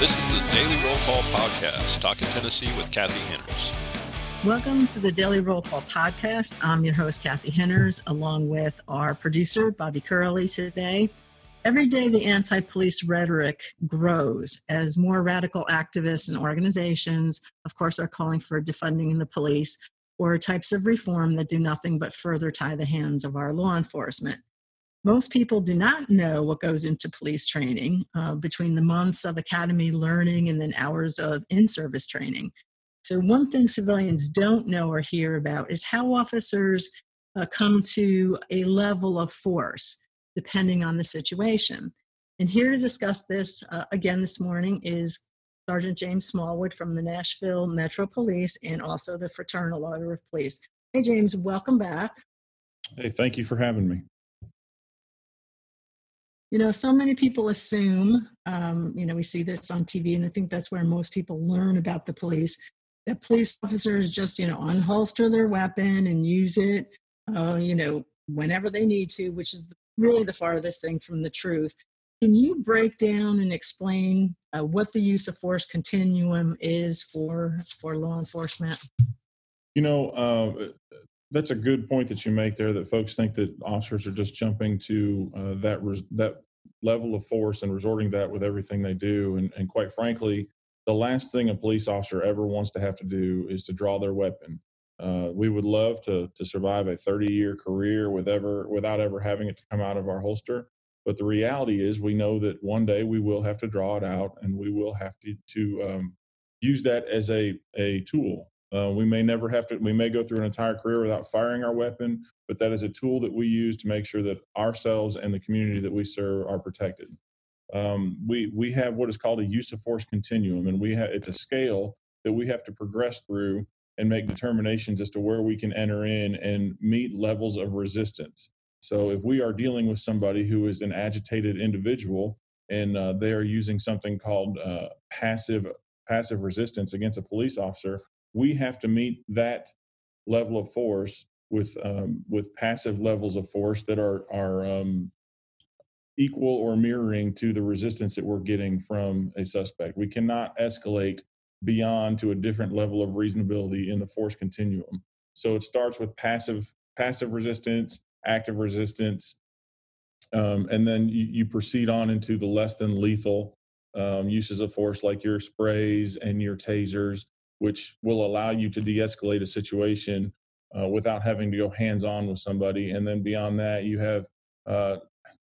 This is the Daily Roll Call Podcast, Talking Tennessee with Kathy Henners. Welcome to the Daily Roll Call Podcast. I'm your host, Kathy Henners, along with our producer, Bobby Curley, today. Every day, the anti police rhetoric grows as more radical activists and organizations, of course, are calling for defunding the police or types of reform that do nothing but further tie the hands of our law enforcement. Most people do not know what goes into police training uh, between the months of academy learning and then hours of in service training. So, one thing civilians don't know or hear about is how officers uh, come to a level of force depending on the situation. And here to discuss this uh, again this morning is Sergeant James Smallwood from the Nashville Metro Police and also the Fraternal Order of Police. Hey, James, welcome back. Hey, thank you for having me you know so many people assume um, you know we see this on tv and i think that's where most people learn about the police. That police officers just you know unholster their weapon and use it uh, you know whenever they need to which is really the farthest thing from the truth. Can you break down and explain uh, what the use of force continuum is for for law enforcement? You know uh, that's a good point that you make there. That folks think that officers are just jumping to uh, that res- that level of force and resorting that with everything they do. And, and quite frankly, the last thing a police officer ever wants to have to do is to draw their weapon. Uh, we would love to to survive a 30 year career with ever without ever having it to come out of our holster. But the reality is, we know that one day we will have to draw it out, and we will have to to um, use that as a a tool uh, we may never have to, we may go through an entire career without firing our weapon, but that is a tool that we use to make sure that ourselves and the community that we serve are protected. Um, we, we have what is called a use of force continuum, and we have, it's a scale that we have to progress through and make determinations as to where we can enter in and meet levels of resistance. So if we are dealing with somebody who is an agitated individual and uh, they are using something called uh, passive passive resistance against a police officer, we have to meet that level of force with um, with passive levels of force that are are um, equal or mirroring to the resistance that we're getting from a suspect. We cannot escalate beyond to a different level of reasonability in the force continuum. So it starts with passive passive resistance, active resistance, um, and then you, you, proceed on into the less than lethal um, uses of force like your sprays and your tasers which will allow you to de-escalate a situation uh, without having to go hands-on with somebody. And then beyond that, you have uh,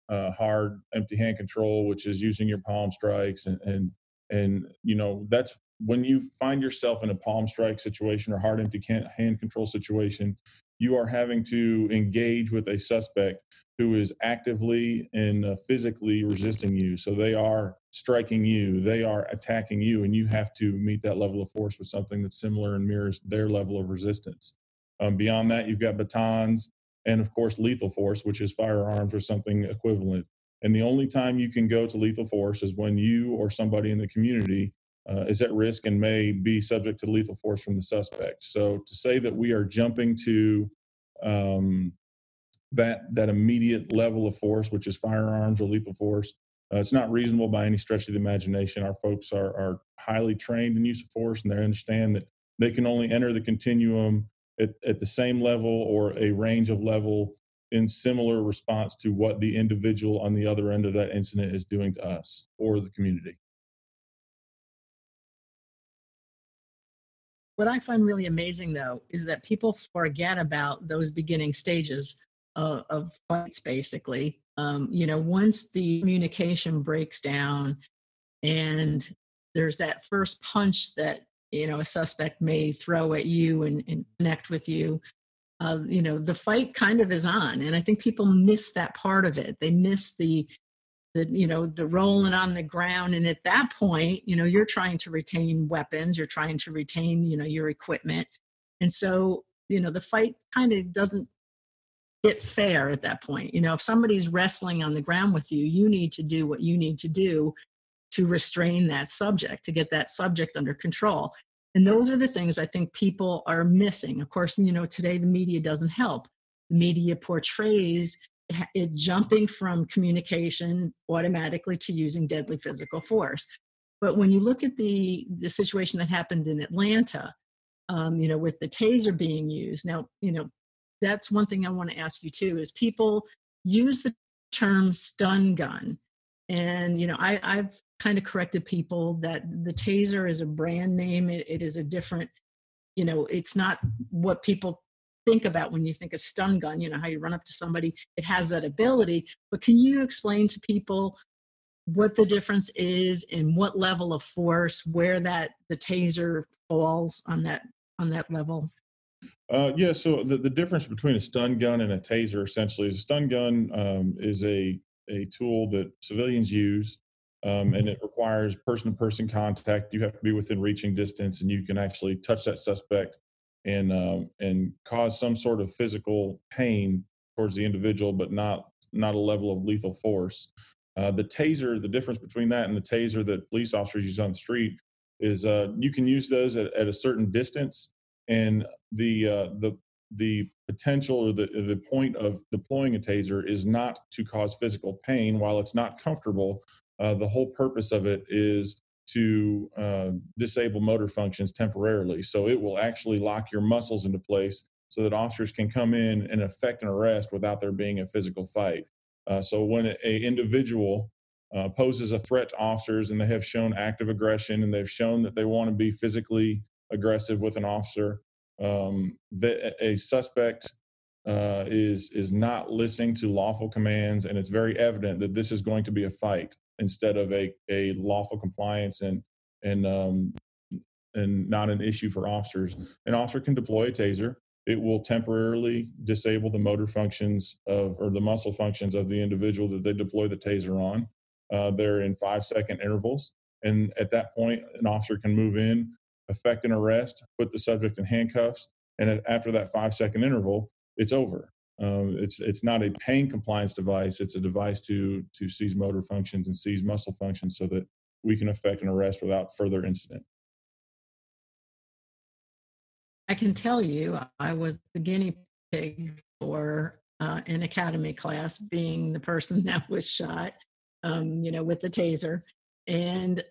uh, hard empty hand control, which is using your palm strikes, and and and you know that's when you find yourself in a palm strike situation or hard empty hand control situation, you are having to engage with a suspect who is actively and uh, physically resisting you. So they are striking you, they are attacking you, and you have to meet that level of force with something that's similar and mirrors their level of resistance. Um, beyond that, you've got batons and, of course, lethal force, which is firearms or something equivalent. And the only time you can go to lethal force is when you or somebody in the community uh, is at risk and may be subject to lethal force from the suspect. So to say that we are jumping to um, that that immediate level of force, which is firearms or lethal force. Uh, it's not reasonable by any stretch of the imagination. Our folks are, are highly trained in use of force, and they understand that they can only enter the continuum at, at the same level or a range of level in similar response to what the individual on the other end of that incident is doing to us or the community. What I find really amazing, though, is that people forget about those beginning stages of, of fights basically. Um, you know once the communication breaks down and there's that first punch that you know a suspect may throw at you and, and connect with you uh, you know the fight kind of is on and i think people miss that part of it. They miss the the you know the rolling on the ground and at that point you know you're trying to retain weapons you're trying to retain you know your equipment and so you know the fight kind of doesn't get fair at that point. You know, if somebody's wrestling on the ground with you, you need to do what you need to do to restrain that subject, to get that subject under control. And those are the things I think people are missing. Of course, you know, today the media doesn't help. The media portrays it jumping from communication automatically to using deadly physical force. But when you look at the the situation that happened in Atlanta, um, you know, with the taser being used, now you know that's one thing I want to ask you too is people use the term stun gun. And you know, I, I've kind of corrected people that the taser is a brand name. It, it is a different, you know, it's not what people think about when you think of stun gun. You know, how you run up to somebody. It has that ability. But can you explain to people what the difference is and what level of force, where that the taser falls on that on that level? Uh, yeah, so the, the difference between a stun gun and a taser essentially is a stun gun um, is a, a tool that civilians use um, and it requires person to person contact. You have to be within reaching distance and you can actually touch that suspect and, um, and cause some sort of physical pain towards the individual, but not, not a level of lethal force. Uh, the taser, the difference between that and the taser that police officers use on the street is uh, you can use those at, at a certain distance and the uh, the the potential or the the point of deploying a taser is not to cause physical pain. While it's not comfortable, uh, the whole purpose of it is to uh, disable motor functions temporarily. So it will actually lock your muscles into place so that officers can come in and effect an arrest without there being a physical fight. Uh, so when a individual uh, poses a threat to officers and they have shown active aggression and they've shown that they want to be physically aggressive with an officer. Um, that a suspect uh, is is not listening to lawful commands, and it's very evident that this is going to be a fight instead of a a lawful compliance and and um, and not an issue for officers. An officer can deploy a taser. It will temporarily disable the motor functions of or the muscle functions of the individual that they deploy the taser on. Uh, they're in five second intervals, and at that point, an officer can move in, effect an arrest, put the subject in handcuffs, and after that five second interval, it's over. Um, it's it's not a pain compliance device. It's a device to to seize motor functions and seize muscle functions so that we can effect an arrest without further incident. I can tell you, I was the guinea pig for uh, an academy class, being the person that was shot, um, you know, with the taser, and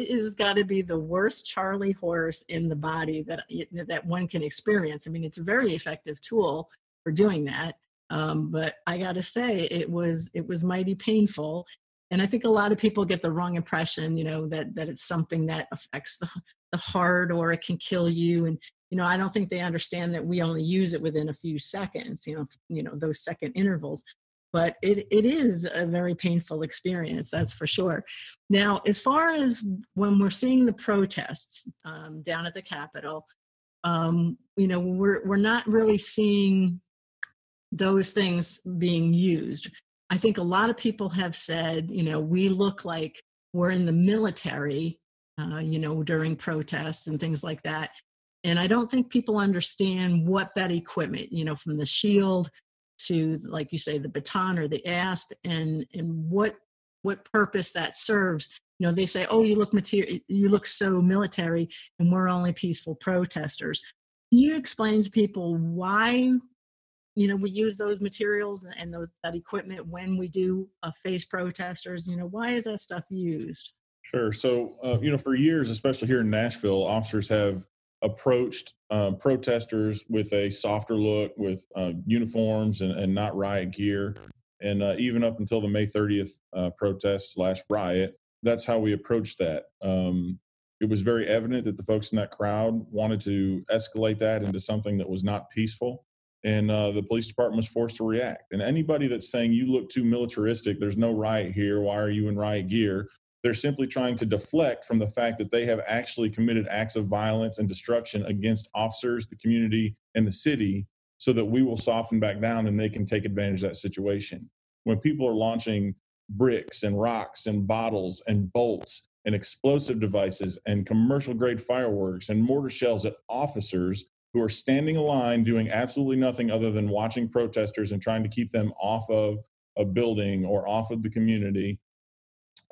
it has got to be the worst Charlie horse in the body that that one can experience. I mean, it's a very effective tool for doing that, um, but I got to say, it was it was mighty painful, and I think a lot of people get the wrong impression, you know, that that it's something that affects the the heart or it can kill you, and you know, I don't think they understand that we only use it within a few seconds, you know, you know those second intervals but it, it is a very painful experience, that's for sure. Now, as far as when we're seeing the protests um, down at the Capitol, um, you know, we're, we're not really seeing those things being used. I think a lot of people have said, you know, we look like we're in the military, uh, you know, during protests and things like that. And I don't think people understand what that equipment, you know, from the shield to like you say the baton or the asp and and what what purpose that serves. You know they say oh you look material you look so military and we're only peaceful protesters. Can you explain to people why you know we use those materials and those that equipment when we do uh, face protesters? You know why is that stuff used? Sure. So uh, you know for years especially here in nashville officers have approached um, protesters with a softer look, with uh, uniforms and, and, not riot gear. And uh, even up until the May 30th uh, protest slash riot, that's how we approached that. Um, it was very evident that the folks in that crowd wanted to escalate that into something that was not peaceful. And uh, the police department was forced to react. And anybody that's saying you look too militaristic, there's no riot here, why are you in riot gear? They're simply trying to deflect from the fact that they have actually committed acts of violence and destruction against officers, the community, and the city so that we will soften back down and they can take advantage of that situation. When people are launching bricks and rocks and bottles and bolts and explosive devices and commercial grade fireworks and mortar shells at officers who are standing in line doing absolutely nothing other than watching protesters and trying to keep them off of a building or off of the community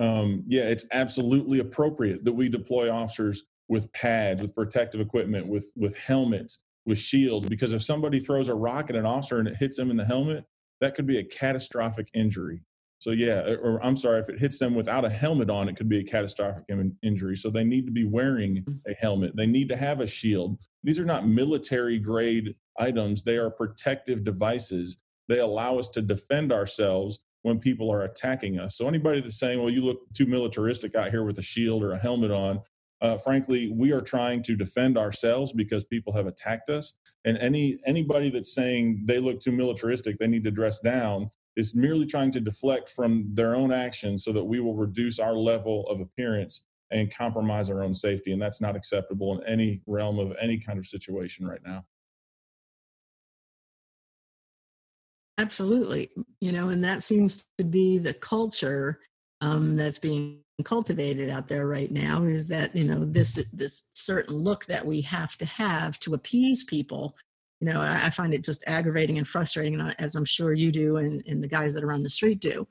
um, yeah, it's absolutely appropriate that we deploy officers with pads, with protective equipment, with with helmets, with shields. Because if somebody throws a rock at an officer and it hits them in the helmet, that could be a catastrophic injury. So yeah, or I'm sorry, if it hits them without a helmet on, it could be a catastrophic injury. So they need to be wearing mm. a helmet. They need to have a shield. These are not military grade items. They are protective devices. They allow us to defend ourselves when people are attacking us. So anybody that's saying, "Well, you look too militaristic out here with a shield or a helmet on," uh, frankly, we are trying to defend ourselves because people have attacked us. And any anybody that's saying they look too militaristic, they need to dress down, is merely trying to deflect from their own actions so that we will reduce our level of appearance and compromise our own safety. And that's not acceptable in any realm of any kind of situation right now. Absolutely. You know, and that seems to be the culture um, that's being cultivated out there right now is that you know this this certain look that we have to have to appease people you know i, I find it just aggravating and frustrating as i'm sure you do and, and the guys that are on the street do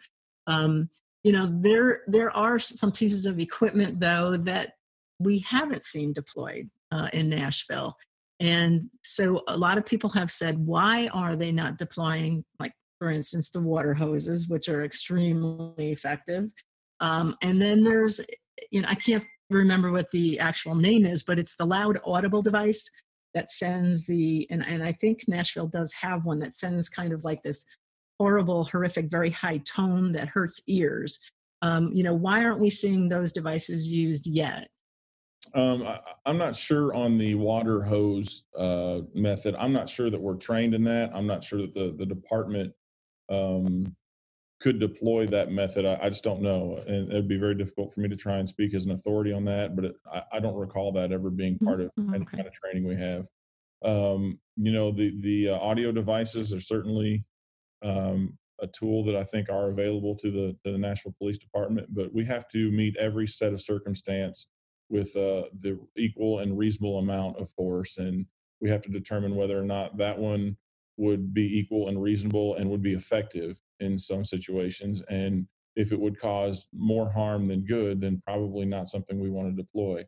um, you know there there are some pieces of equipment though that we haven't seen deployed uh, in nashville and so a lot of people have said why are they not deploying like for instance the water hoses which are extremely effective um, and then there's, you know, I can't remember what the actual name is, but it's the loud audible device that sends the, and, and I think Nashville does have one that sends kind of like this horrible, horrific, very high tone that hurts ears. Um, you know, why aren't we seeing those devices used yet? Um, I, am not sure on the water hose uh, method. I'm not sure that we're trained in that. I'm not sure that the the department um, could deploy that method. I, I, just don't know, and it'd be very difficult for me to try and speak as an authority on that. But it, I, I, don't recall that ever being part of mm-hmm. any kind of training we have. Um, you know, the the uh, audio devices are certainly um, a tool that I think are available to the to the Nashville Police Department, but we have to meet every set of circumstance with uh, the equal and reasonable amount of force, and we have to determine whether or not that one would be equal and reasonable and would be effective in some situations. And if it would cause more harm than good, then probably not something we want to deploy.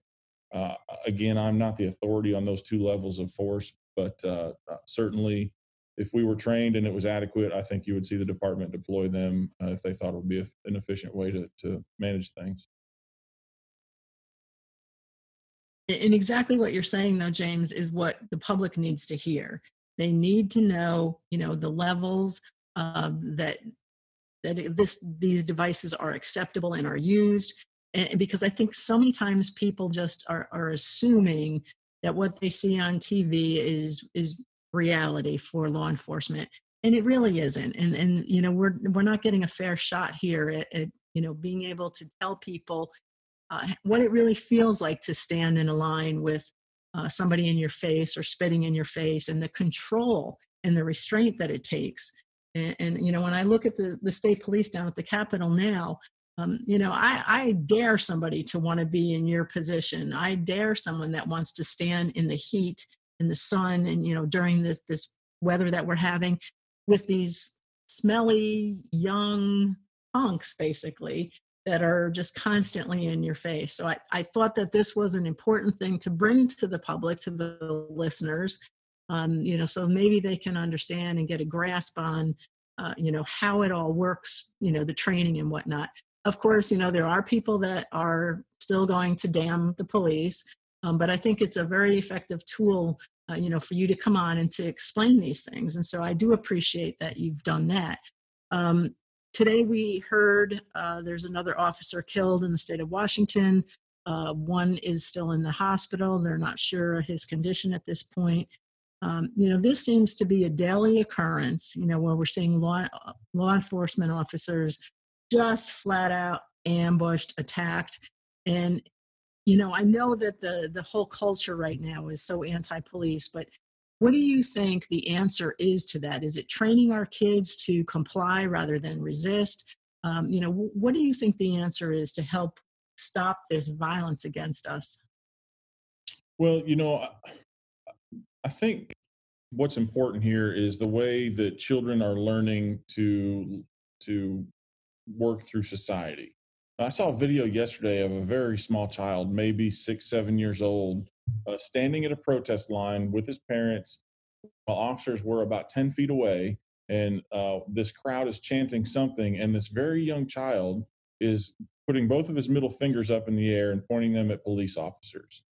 Uh, again, I'm not the authority on those two levels of force, but uh, uh certainly if we were trained and it was adequate, I think you would see the department deploy them uh, if they thought it would be an efficient way to, to manage things. And exactly what you're saying, though, James, is what the public needs to hear. They need to know, you know, the levels uh, that that this these devices are acceptable and are used. And because I think so many times people just are, are assuming that what they see on TV is is reality for law enforcement, and it really isn't. And and you know we're we're not getting a fair shot here at, at you know being able to tell people uh, what it really feels like to stand in a line with uh, somebody in your face or spitting in your face and the control and the restraint that it takes. And, and you know when i look at the, the state police down at the capitol now um, you know I, I dare somebody to want to be in your position. I dare someone that wants to stand in the heat in the sun and you know during this this weather that we're having with these smelly young punks basically that are just constantly in your face. So I, I thought that this was an important thing to bring to the public, to the listeners, um, you know, so maybe they can understand and get a grasp on, uh, you know, how it all works, you know, the training and whatnot. Of course, you know, there are people that are still going to damn the police, um, but I think it's a very effective tool, uh, you know, for you to come on and to explain these things. And so I do appreciate that you've done that. Um, Today we heard uh, there's another officer killed in the state of Washington. Uh, one is still in the hospital. They're not sure of his condition at this point. Um, you know, this seems to be a daily occurrence, you know, where we're seeing law, law enforcement officers just flat out ambushed, attacked. And, you know, I know that the, the whole culture right now is so anti police, but what do you think the answer is to that? Is it training our kids to comply rather than resist? Um, you know, what do you think the answer is to help stop this violence against us? Well, you know, I think what's important here is the way that children are learning to to work through society. I saw a video yesterday of a very small child, maybe six, seven years old, uh, standing at a protest line with his parents while officers were about 10 feet away and uh, this crowd is chanting something, and this very young child is putting both of his middle fingers up in the air and pointing them at police officers.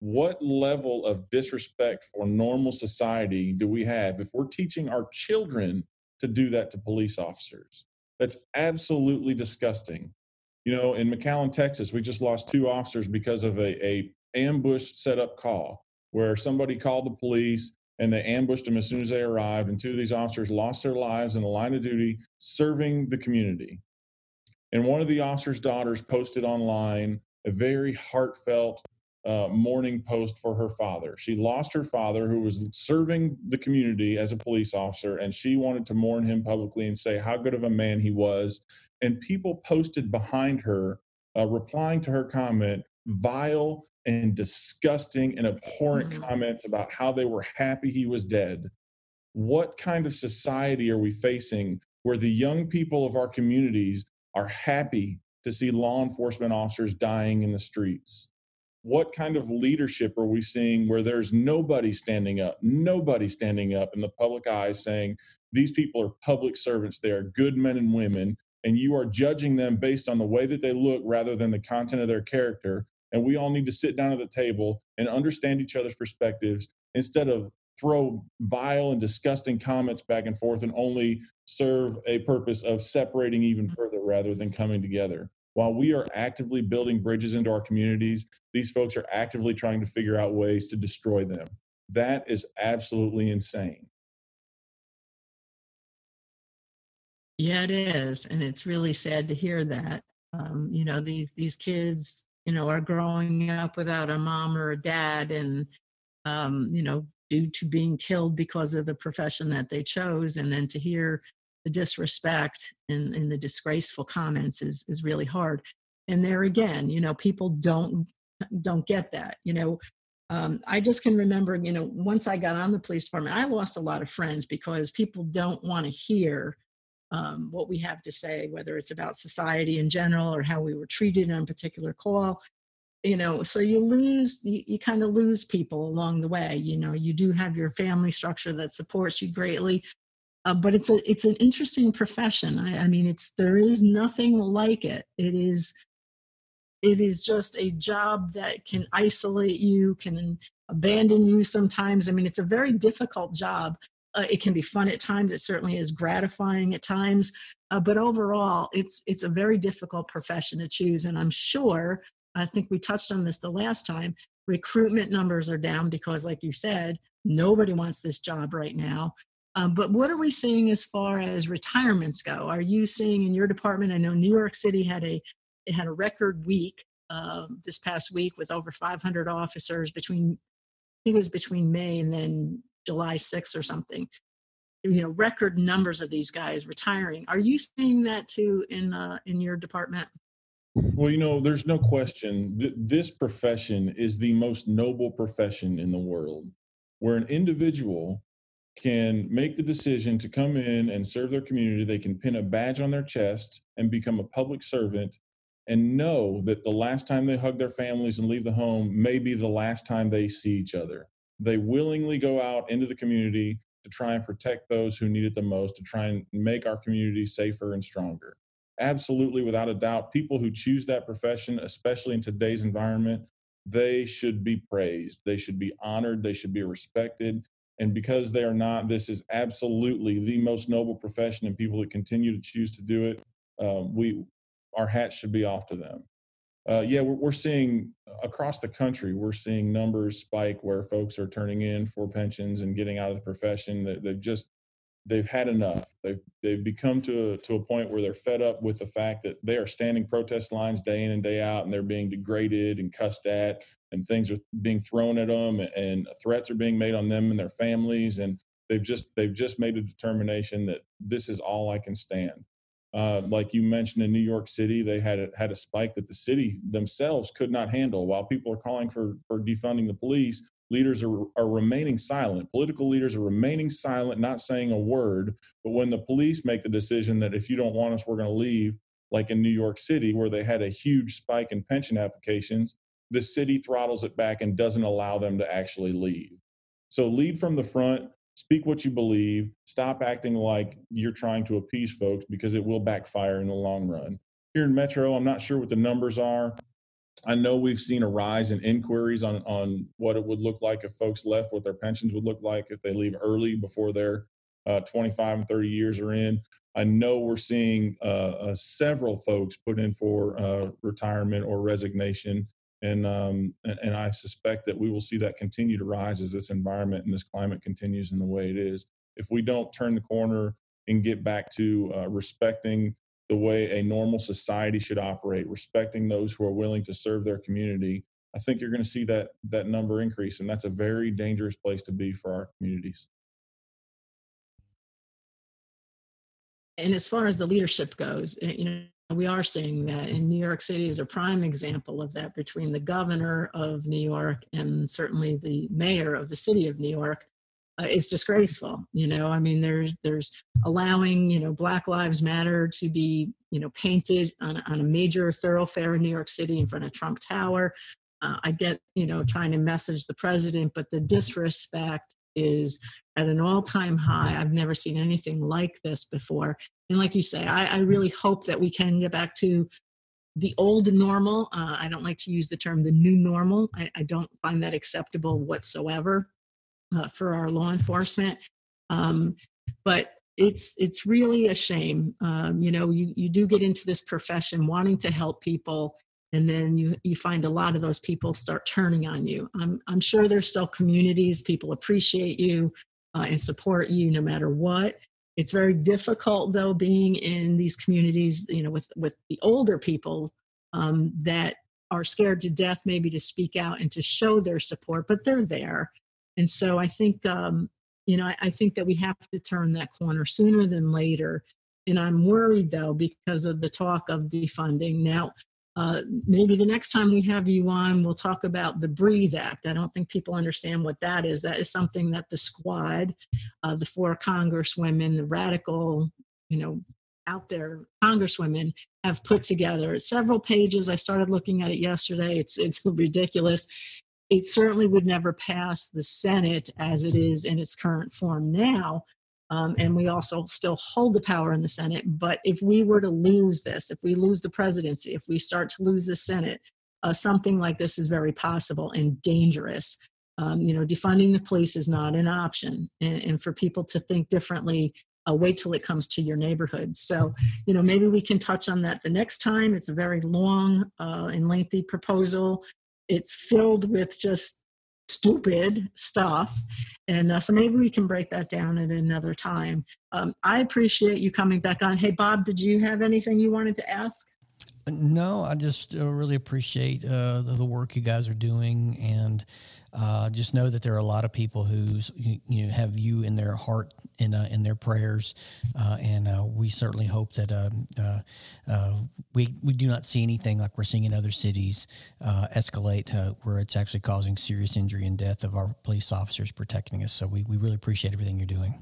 What level of disrespect for normal society do we have if we're teaching our children to do that to police officers? That's absolutely disgusting. You know, in McAllen, Texas, we just lost two officers because of a, a ambush setup call where somebody called the police and they ambushed them as soon as they arrived. And two of these officers lost their lives in the line of duty serving the community. And one of the officer's daughters posted online a very heartfelt uh, mourning post for her father. She lost her father, who was serving the community as a police officer, and she wanted to mourn him publicly and say how good of a man he was. And people posted behind her, uh, replying to her comment, vile and disgusting and abhorrent mm-hmm. comments about how they were happy he was dead. What kind of society are we facing where the young people of our communities are happy to see law enforcement officers dying in the streets? What kind of leadership are we seeing where there's nobody standing up, nobody standing up in the public eye saying, these people are public servants, they are good men and women, and you are judging them based on the way that they look rather than the content of their character and we all need to sit down at the table and understand each other's perspectives instead of throw vile and disgusting comments back and forth and only serve a purpose of separating even mm-hmm. further rather than coming together. While we are actively building bridges into our communities, these folks are actively trying to figure out ways to destroy them. That is absolutely insane. Yeah, it is, and it's really sad to hear that. Um, you know, these these kids you know, are growing up without a mom or a dad and, um, you know, due to being killed because of the profession that they chose. And then to hear the disrespect and, and the disgraceful comments is, is really hard. And there again, you know, people don't, don't get that, you know, um, I just can remember, you know, once I got on the police department, I lost a lot of friends because people don't want to hear um, what we have to say, whether it's about society in general or how we were treated on a particular call. You know, so you lose, you, you kind of lose people along the way. You know, you do have your family structure that supports you greatly, uh, but it's a it's an interesting profession. I, I mean, it's there is nothing like it. It is it is just a job that can isolate you, can abandon you sometimes. I mean, it's a very difficult job uh, it can be fun at times. It certainly is gratifying at times. Uh, but overall, it's it's a very difficult profession to choose. And I'm sure, I think we touched on this the last time, recruitment numbers are down because, like you said, nobody wants this job right now. Um, but what are we seeing as far as retirements go? Are you seeing in your department? I know New York City had a it had a record week uh, this past week with over 500 officers between I think it was between May and then July 6th or something. You know, record numbers of these guys retiring. Are you seeing that too in uh, in your department? Well, you know, there's no question. Th- this profession is the most noble profession in the world, where an individual can make the decision to come in and serve their community. They can pin a badge on their chest and become a public servant and know that the last time they hug their families and leave the home may be the last time they see each other. They willingly go out into the community to try and protect those who need it the most, to try and make our community safer and stronger. Absolutely, without a doubt, people who choose that profession, especially in today's environment, they should be praised. They should be honored. They should be respected. And because they are not, this is absolutely the most noble profession, and people that continue to choose to do it, uh, we our hats should be off to them uh, yeah, we're, we're seeing across the country, we're seeing numbers spike where folks are turning in for pensions and getting out of the profession. That they've just they've had enough. They've they've become to a, to a point where they're fed up with the fact that they are standing protest lines day in and day out, and they're being degraded and cussed at, and things are being thrown at them, and threats are being made on them and their families, and they've just they've just made a determination that this is all I can stand. Uh, like you mentioned in New York City, they had a, had a spike that the city themselves could not handle. While people are calling for for defunding the police, leaders are are remaining silent. Political leaders are remaining silent, not saying a word. But when the police make the decision that if you don't want us, we're going to leave, like in New York City, where they had a huge spike in pension applications, the city throttles it back and doesn't allow them to actually leave. So lead from the front, speak what you believe. Stop acting like you're trying to appease folks because it will backfire in the long run. Here in Metro, I'm not sure what the numbers are. I know we've seen a rise in inquiries on on what it would look like if folks left, what their pensions would look like if they leave early before their uh, 25 and 30 years are in. I know we're seeing uh, uh, several folks put in for uh, retirement or resignation, and, um, and, and I suspect that we will see that continue to rise as this environment and this climate continues in the way it is. If we don't turn the corner and get back to uh, respecting the way a normal society should operate, respecting those who are willing to serve their community, I think you're going to see that that number increase, and that's a very dangerous place to be for our communities. And as far as the leadership goes, eh, you know, we are seeing that in New York City is a prime example of that between the governor of New York and certainly the mayor of the city of New York uh, is disgraceful. You know, I mean, there's there's allowing you know Black Lives Matter to be you know painted on, on a major thoroughfare in New York City in front of Trump Tower. Uh, I get you know trying to message the president, but the disrespect is at an all-time high. I've never seen anything like this before. And like you say, I, I really hope that we can get back to the old normal. Uh, I don't like to use the term the new normal. I, I don't find that acceptable whatsoever uh, for our law enforcement. Um, but it's it's really a shame. Um, you know, you you do get into this profession wanting to help people, and then you you find a lot of those people start turning on you. I'm I'm sure there's still communities people appreciate you uh, and support you no matter what. It's very difficult though being in these communities, you know, with with the older people um, that are scared to death maybe to speak out and to show their support, but they're there and so I think, um, you know, I, I think that we have to turn that corner sooner than later. And I'm worried though because of the talk of defunding. Now, uh, maybe the next time we have you on, we'll talk about the Breathe Act. I don't think people understand what that is. That is something that the squad, uh, the four congresswomen, the radical, you know, out there congresswomen have put together several pages. I started looking at it yesterday. It's it's ridiculous it certainly would never pass the Senate as it is in its current form now. Um, and we also still hold the power in the Senate. But if we were to lose this, if we lose the presidency, if we start to lose the Senate, uh, something like this is very possible and dangerous. Um, you know, defunding the police is not an option. And, and for people to think differently, uh, wait till it comes to your neighborhood. So, you know, maybe we can touch on that the next time. It's a very long uh, and lengthy proposal it's filled with just stupid stuff. And uh, so maybe we can break that down at another time. Um, I appreciate you coming back on. Hey, Bob, did you have anything you wanted to ask? No, I just uh, really appreciate uh, the, the, work you guys are doing, and uh, just know that there are a lot of people who you know have you in their heart in uh, in their prayers, uh, and uh, we certainly hope that um, we we do not see anything like we're seeing in other cities escalate where it's actually causing serious injury and death of our police officers protecting us. So we we really appreciate everything you're doing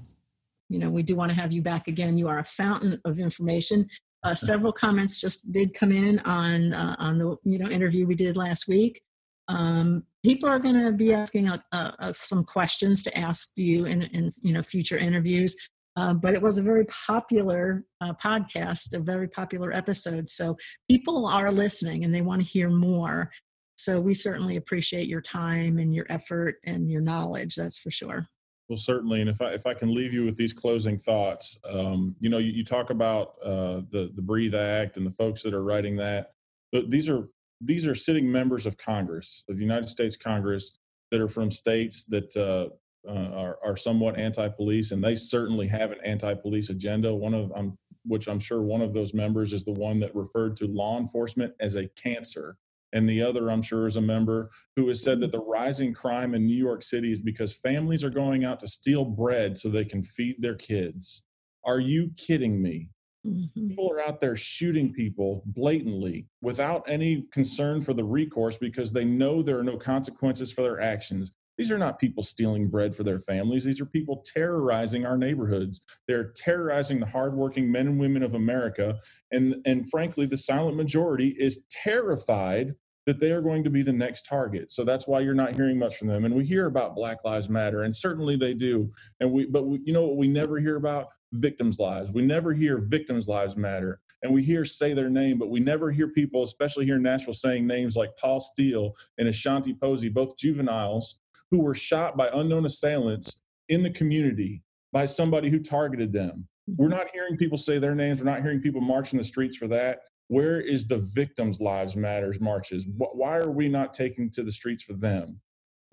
you know we do want to have you back again you are a fountain of information uh, several comments just did come in on uh, on the you know interview we did last week. Um, people are going to be asking uh, uh, some questions to ask you in, in you know future interviews. Uh, but it was a very popular uh, podcast, a very popular episode. So people are listening and they want to hear more. So we certainly appreciate your time and your effort and your knowledge. That's for sure. Well, certainly, and if I if I can leave you with these closing thoughts, um, you know, you, you talk about uh, the the Breathe Act and the folks that are writing that. But these are these are sitting members of Congress, of the United States Congress, that are from states that uh, uh, are, are somewhat anti-police, and they certainly have an anti-police agenda. One of um, which I'm sure one of those members is the one that referred to law enforcement as a cancer and the other, I'm sure, is a member who has said that the rising crime in New York City is because families are going out to steal bread so they can feed their kids. Are you kidding me? Mm-hmm. People are out there shooting people blatantly without any concern for the recourse because they know there are no consequences for their actions. These are not people stealing bread for their families. These are people terrorizing our neighborhoods. They're terrorizing the hardworking men and women of America. And, and frankly, the silent majority is terrified that they are going to be the next target. So that's why you're not hearing much from them. And we hear about Black Lives Matter, and certainly they do. And we, but we, you know what we never hear about? Victims' lives. We never hear victims' lives matter. And we hear say their name, but we never hear people, especially here in Nashville, saying names like Paul Steele and Ashanti Posey, both juveniles who were shot by unknown assailants in the community by somebody who targeted them. We're not hearing people say their names. We're not hearing people march in the streets for that. Where is the victims' lives matters marches? Why are we not taking to the streets for them?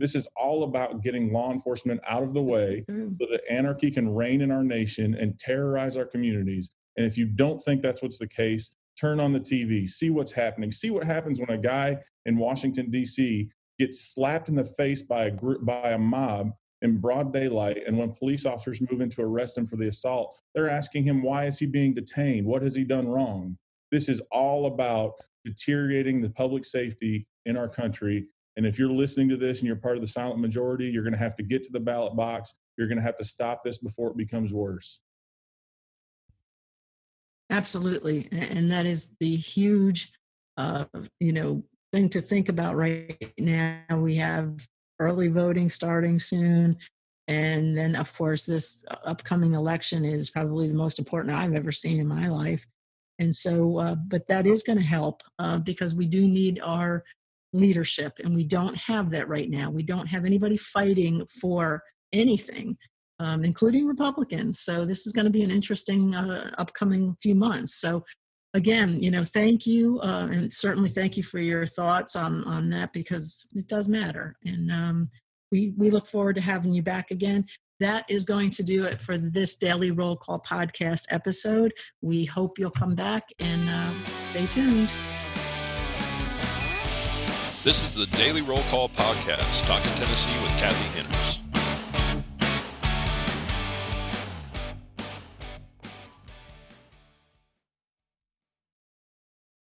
This is all about getting law enforcement out of the way so that anarchy can reign in our nation and terrorize our communities. And if you don't think that's what's the case, turn on the TV, see what's happening, see what happens when a guy in Washington D.C. gets slapped in the face by a group by a mob in broad daylight and when police officers move in to arrest him for the assault they're asking him why is he being detained what has he done wrong this is all about deteriorating the public safety in our country. And if you're listening to this and you're part of the silent majority, you're going to have to get to the ballot box. You're going to have to stop this before it becomes worse. Absolutely. And that is the huge, uh, you know, thing to think about right now. We have early voting starting soon. And then, of course, this upcoming election is probably the most important I've ever seen in my life. And so, uh, but that is going to help uh, because we do need our leadership, and we don't have that right now. We don't have anybody fighting for anything, um, including Republicans. So, this is going to be an interesting uh, upcoming few months. So, again, you know, thank you, uh, and certainly thank you for your thoughts on on that because it does matter. And um, we we look forward to having you back again that is going to do it for this Daily Roll Call podcast episode. We hope you'll come back and uh, stay tuned. This is the Daily Roll Call podcast, Talking Tennessee with Kathy Henners.